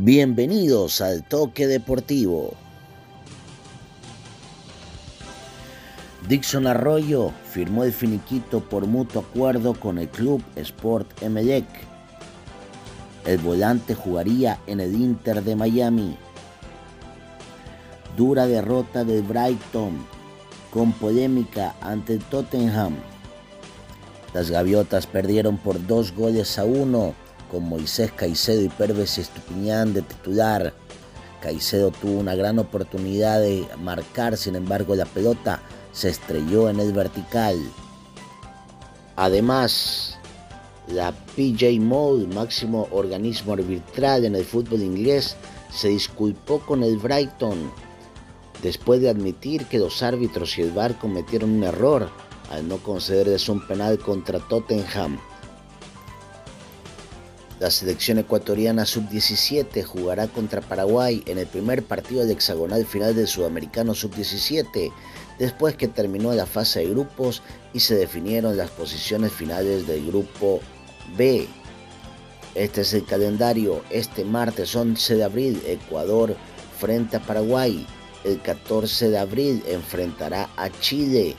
Bienvenidos al Toque Deportivo. Dixon Arroyo firmó el finiquito por mutuo acuerdo con el club Sport Emelec. El volante jugaría en el Inter de Miami. Dura derrota de Brighton con polémica ante el Tottenham. Las gaviotas perdieron por dos goles a uno con Moisés Caicedo y Perves Estupiñán de titular. Caicedo tuvo una gran oportunidad de marcar, sin embargo la pelota se estrelló en el vertical. Además, la PJ Mode, máximo organismo arbitral en el fútbol inglés, se disculpó con el Brighton después de admitir que los árbitros y el VAR cometieron un error al no concederles un penal contra Tottenham. La selección ecuatoriana sub-17 jugará contra Paraguay en el primer partido del hexagonal final del Sudamericano sub-17, después que terminó la fase de grupos y se definieron las posiciones finales del grupo B. Este es el calendario. Este martes 11 de abril, Ecuador frente a Paraguay. El 14 de abril enfrentará a Chile.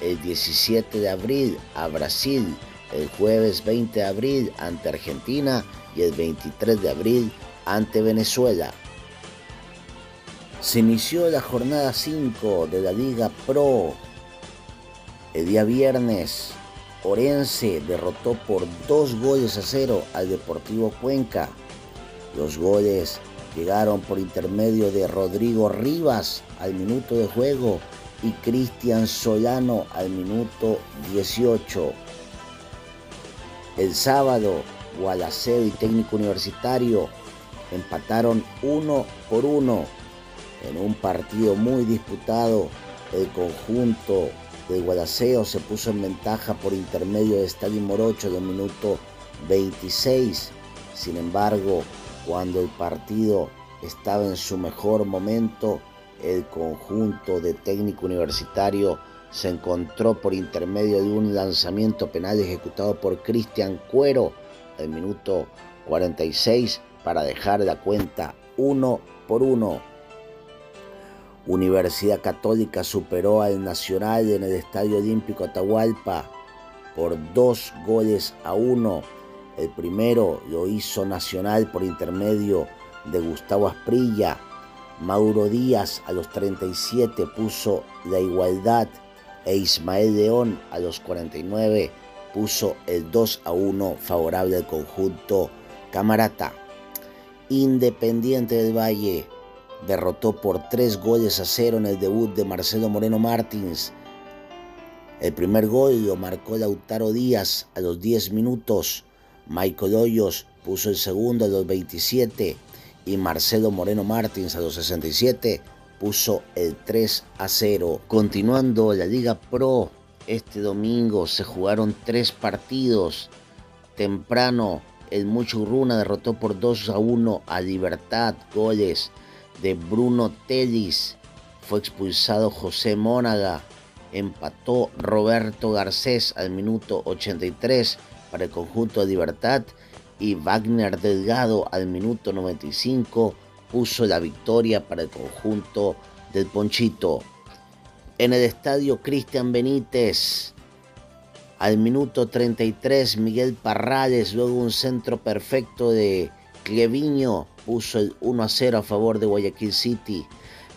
El 17 de abril a Brasil el jueves 20 de abril ante Argentina y el 23 de abril ante Venezuela. Se inició la jornada 5 de la Liga Pro. El día viernes, Orense derrotó por dos goles a cero al Deportivo Cuenca. Los goles llegaron por intermedio de Rodrigo Rivas al minuto de juego y Cristian Solano al minuto 18. El sábado, Gualaceo y Técnico Universitario empataron uno por uno en un partido muy disputado. El conjunto de Gualaceo se puso en ventaja por intermedio de Estadio Morocho de minuto 26. Sin embargo, cuando el partido estaba en su mejor momento, el conjunto de técnico universitario se encontró por intermedio de un lanzamiento penal ejecutado por Cristian Cuero al minuto 46 para dejar la cuenta uno por uno. Universidad Católica superó al Nacional en el Estadio Olímpico Atahualpa por dos goles a uno. El primero lo hizo Nacional por intermedio de Gustavo Asprilla. Mauro Díaz a los 37 puso la igualdad e Ismael León a los 49 puso el 2 a 1 favorable al conjunto Camarata. Independiente del Valle derrotó por 3 goles a 0 en el debut de Marcelo Moreno Martins. El primer gol lo marcó Lautaro Díaz a los 10 minutos. Michael Hoyos puso el segundo a los 27 y Marcelo Moreno Martins a los 67 puso el 3 a 0. Continuando la Liga Pro, este domingo se jugaron tres partidos. Temprano, el Muchurruna derrotó por 2 a 1 a Libertad. Goles de Bruno Telis. Fue expulsado José Mónaga. Empató Roberto Garcés al minuto 83 para el conjunto de Libertad. Y Wagner Delgado al minuto 95 puso la victoria para el conjunto del Ponchito. En el estadio Cristian Benítez, al minuto 33, Miguel Parrales, luego un centro perfecto de Cleviño, puso el 1 a 0 a favor de Guayaquil City.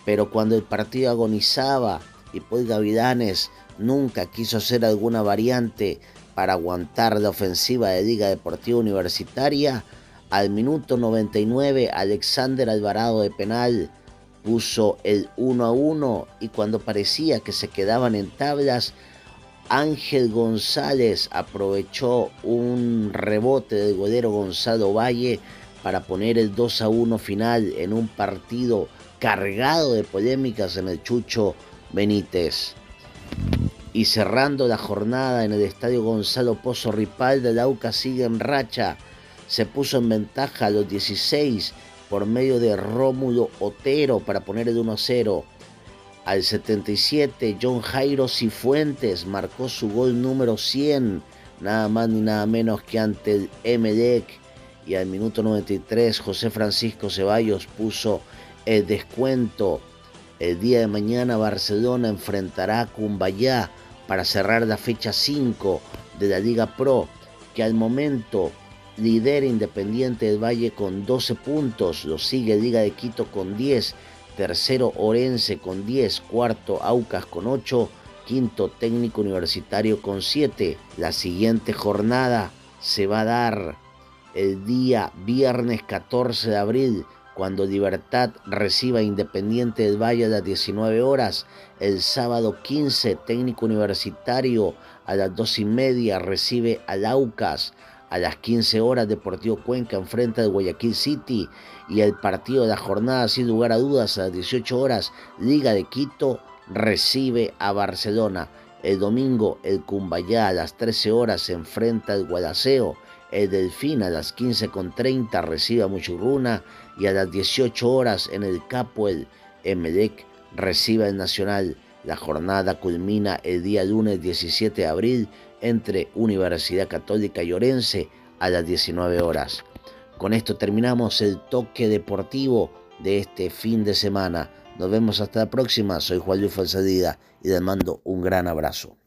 Pero cuando el partido agonizaba y Paul Gavidanes nunca quiso hacer alguna variante para aguantar la ofensiva de Liga Deportiva Universitaria, al minuto 99, Alexander Alvarado de penal puso el 1 a 1 y cuando parecía que se quedaban en tablas, Ángel González aprovechó un rebote del golero Gonzalo Valle para poner el 2 a 1 final en un partido cargado de polémicas en el Chucho Benítez. Y cerrando la jornada en el estadio Gonzalo Pozo Ripal de Lauca sigue en racha se puso en ventaja a los 16 por medio de Rómulo Otero para poner el 1-0. Al 77, John Jairo Cifuentes marcó su gol número 100, nada más ni nada menos que ante el Emelec. y al minuto 93 José Francisco Ceballos puso el descuento. El día de mañana Barcelona enfrentará a Cumbayá para cerrar la fecha 5 de la Liga Pro, que al momento lidera Independiente del Valle con 12 puntos, lo sigue Liga de Quito con 10, tercero Orense con 10, cuarto Aucas con 8, quinto Técnico Universitario con 7. La siguiente jornada se va a dar el día viernes 14 de abril cuando Libertad reciba Independiente del Valle a las 19 horas, el sábado 15 Técnico Universitario a las 2 y media recibe al Aucas, a las 15 horas Deportivo Cuenca enfrenta al Guayaquil City y el partido de la jornada sin lugar a dudas a las 18 horas Liga de Quito recibe a Barcelona. El domingo el Cumbayá a las 13 horas se enfrenta al Guadaseo. El Delfín a las 15.30 recibe a Muchurruna y a las 18 horas en el Capo el Emelec recibe al Nacional. La jornada culmina el día lunes 17 de abril entre Universidad Católica y Orense a las 19 horas. Con esto terminamos el toque deportivo de este fin de semana. Nos vemos hasta la próxima. Soy Juan Luis Falsadida y les mando un gran abrazo.